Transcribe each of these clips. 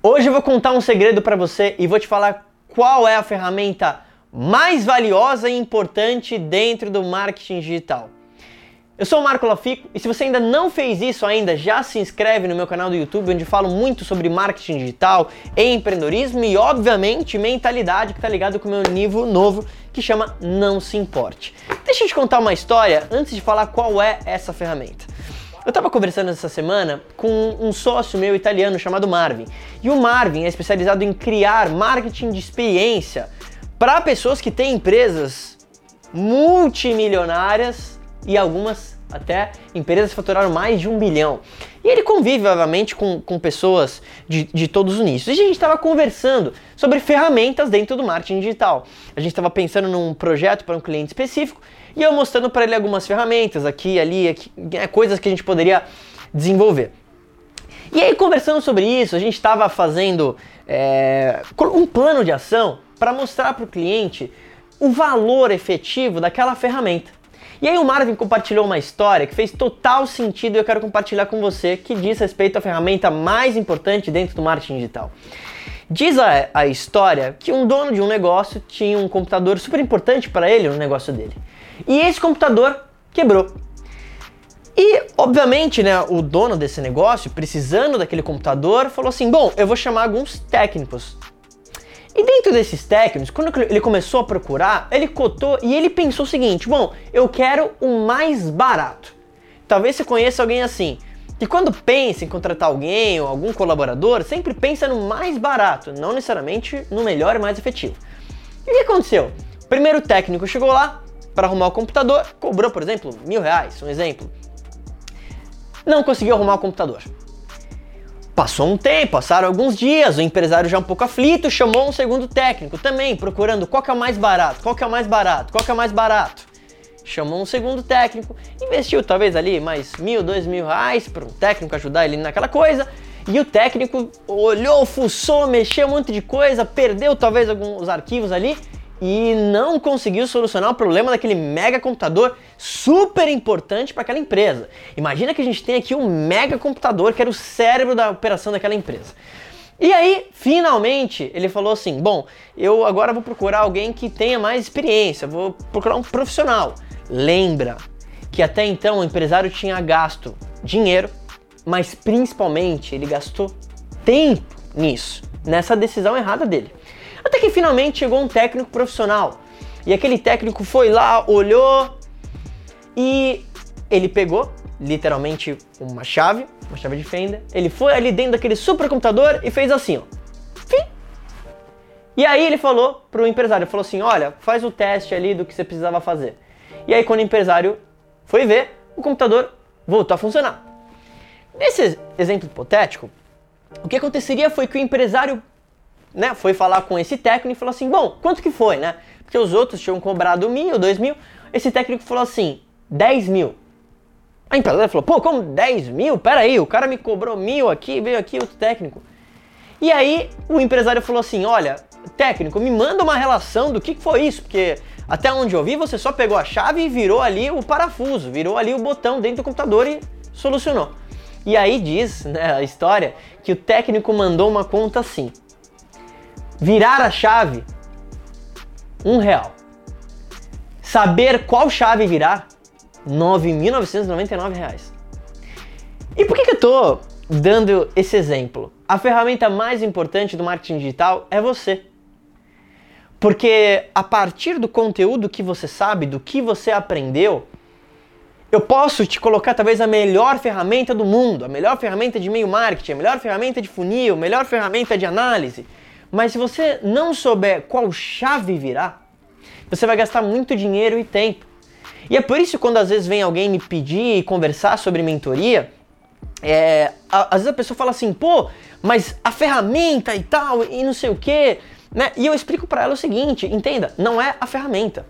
Hoje eu vou contar um segredo para você e vou te falar qual é a ferramenta mais valiosa e importante dentro do marketing digital. Eu sou o Marco Lafico e se você ainda não fez isso ainda, já se inscreve no meu canal do YouTube, onde falo muito sobre marketing digital, empreendedorismo e, obviamente, mentalidade, que tá ligado com o meu nível novo que chama Não Se Importe. Deixa eu te contar uma história antes de falar qual é essa ferramenta. Eu estava conversando essa semana com um sócio meu italiano chamado Marvin. E o Marvin é especializado em criar marketing de experiência para pessoas que têm empresas multimilionárias e algumas até empresas faturaram mais de um bilhão. E ele convive, obviamente, com, com pessoas de, de todos os nichos. E a gente estava conversando sobre ferramentas dentro do marketing digital. A gente estava pensando num projeto para um cliente específico e eu mostrando para ele algumas ferramentas aqui, ali, aqui, né, coisas que a gente poderia desenvolver. E aí, conversando sobre isso, a gente estava fazendo é, um plano de ação para mostrar para o cliente o valor efetivo daquela ferramenta. E aí o Marvin compartilhou uma história que fez total sentido e eu quero compartilhar com você, que diz respeito à ferramenta mais importante dentro do marketing digital. Diz a, a história que um dono de um negócio tinha um computador super importante para ele no negócio dele. E esse computador quebrou. E, obviamente, né, o dono desse negócio, precisando daquele computador, falou assim: bom, eu vou chamar alguns técnicos e dentro desses técnicos, quando ele começou a procurar, ele cotou e ele pensou o seguinte: bom, eu quero o mais barato. Talvez você conheça alguém assim, que quando pensa em contratar alguém ou algum colaborador, sempre pensa no mais barato, não necessariamente no melhor e mais efetivo. E o que aconteceu? Primeiro técnico chegou lá para arrumar o computador, cobrou, por exemplo, mil reais, um exemplo. Não conseguiu arrumar o computador. Passou um tempo, passaram alguns dias, o empresário já um pouco aflito chamou um segundo técnico também, procurando qual que é o mais barato, qual que é o mais barato, qual que é o mais barato. Chamou um segundo técnico, investiu talvez ali mais mil, dois mil reais para um técnico ajudar ele naquela coisa. E o técnico olhou, fuçou, mexeu um monte de coisa, perdeu talvez alguns arquivos ali e não conseguiu solucionar o problema daquele mega computador super importante para aquela empresa. Imagina que a gente tem aqui um mega computador que era o cérebro da operação daquela empresa. E aí, finalmente, ele falou assim: Bom, eu agora vou procurar alguém que tenha mais experiência, vou procurar um profissional. Lembra que até então o empresário tinha gasto dinheiro, mas principalmente ele gastou tempo nisso, nessa decisão errada dele. Que finalmente chegou um técnico profissional. E aquele técnico foi lá, olhou e ele pegou literalmente uma chave, uma chave de fenda. Ele foi ali dentro daquele supercomputador e fez assim, ó. Fim. E aí ele falou pro empresário, falou assim: "Olha, faz o teste ali do que você precisava fazer". E aí quando o empresário foi ver, o computador voltou a funcionar. Nesse exemplo hipotético, o que aconteceria foi que o empresário né, foi falar com esse técnico e falou assim: bom, quanto que foi, né? Porque os outros tinham cobrado mil, dois mil. Esse técnico falou assim: 10 mil. A empresária falou: pô, como 10 mil? Peraí, o cara me cobrou mil aqui, veio aqui outro técnico. E aí o empresário falou assim: olha, técnico, me manda uma relação do que, que foi isso, porque até onde eu vi você só pegou a chave e virou ali o parafuso, virou ali o botão dentro do computador e solucionou. E aí diz né, a história que o técnico mandou uma conta assim: Virar a chave, um real. Saber qual chave virar, 9.999 reais. E por que, que eu tô dando esse exemplo? A ferramenta mais importante do marketing digital é você. Porque a partir do conteúdo que você sabe, do que você aprendeu, eu posso te colocar talvez a melhor ferramenta do mundo, a melhor ferramenta de e-mail marketing, a melhor ferramenta de funil, a melhor ferramenta de análise. Mas se você não souber qual chave virar, você vai gastar muito dinheiro e tempo. E é por isso que quando às vezes vem alguém me pedir e conversar sobre mentoria, é, às vezes a pessoa fala assim, pô, mas a ferramenta e tal, e não sei o que, né? E eu explico para ela o seguinte, entenda, não é a ferramenta.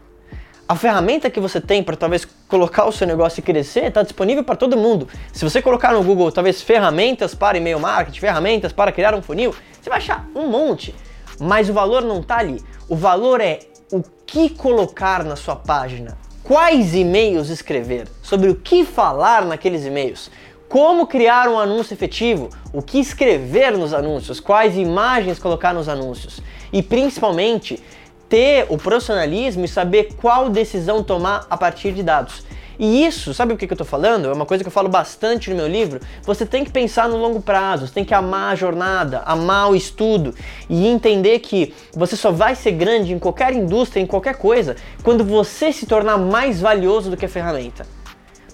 A ferramenta que você tem para talvez colocar o seu negócio e crescer está disponível para todo mundo. Se você colocar no Google talvez ferramentas para e-mail marketing, ferramentas para criar um funil, você vai achar um monte, mas o valor não está ali. O valor é o que colocar na sua página, quais e-mails escrever, sobre o que falar naqueles e-mails, como criar um anúncio efetivo, o que escrever nos anúncios, quais imagens colocar nos anúncios? E principalmente ter o profissionalismo e saber qual decisão tomar a partir de dados. E isso, sabe o que, eu tô falando? É uma coisa que eu falo bastante no meu livro. Você tem que pensar no longo prazo, você tem que amar a jornada, amar o estudo e entender que você só vai ser grande em qualquer indústria, em qualquer coisa, quando você se tornar mais valioso do que a ferramenta.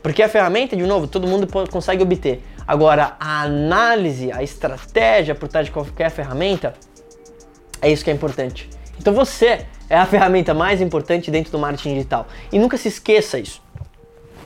Porque a ferramenta, de novo, todo mundo consegue obter. Agora, a análise, a estratégia por trás de qualquer ferramenta, é isso que é importante. Então você é a ferramenta mais importante dentro do marketing digital. E nunca se esqueça isso.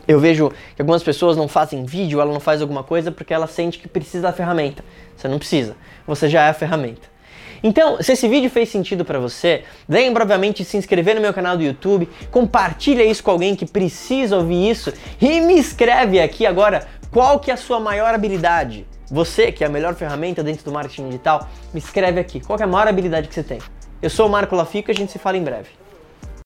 Eu vejo que algumas pessoas não fazem vídeo, ela não faz alguma coisa porque ela sente que precisa da ferramenta. Você não precisa, você já é a ferramenta. Então, se esse vídeo fez sentido para você, lembra obviamente de se inscrever no meu canal do YouTube, compartilha isso com alguém que precisa ouvir isso e me escreve aqui agora qual que é a sua maior habilidade. Você, que é a melhor ferramenta dentro do marketing digital, me escreve aqui. Qual é a maior habilidade que você tem? Eu sou o Marco Lafico e a gente se fala em breve.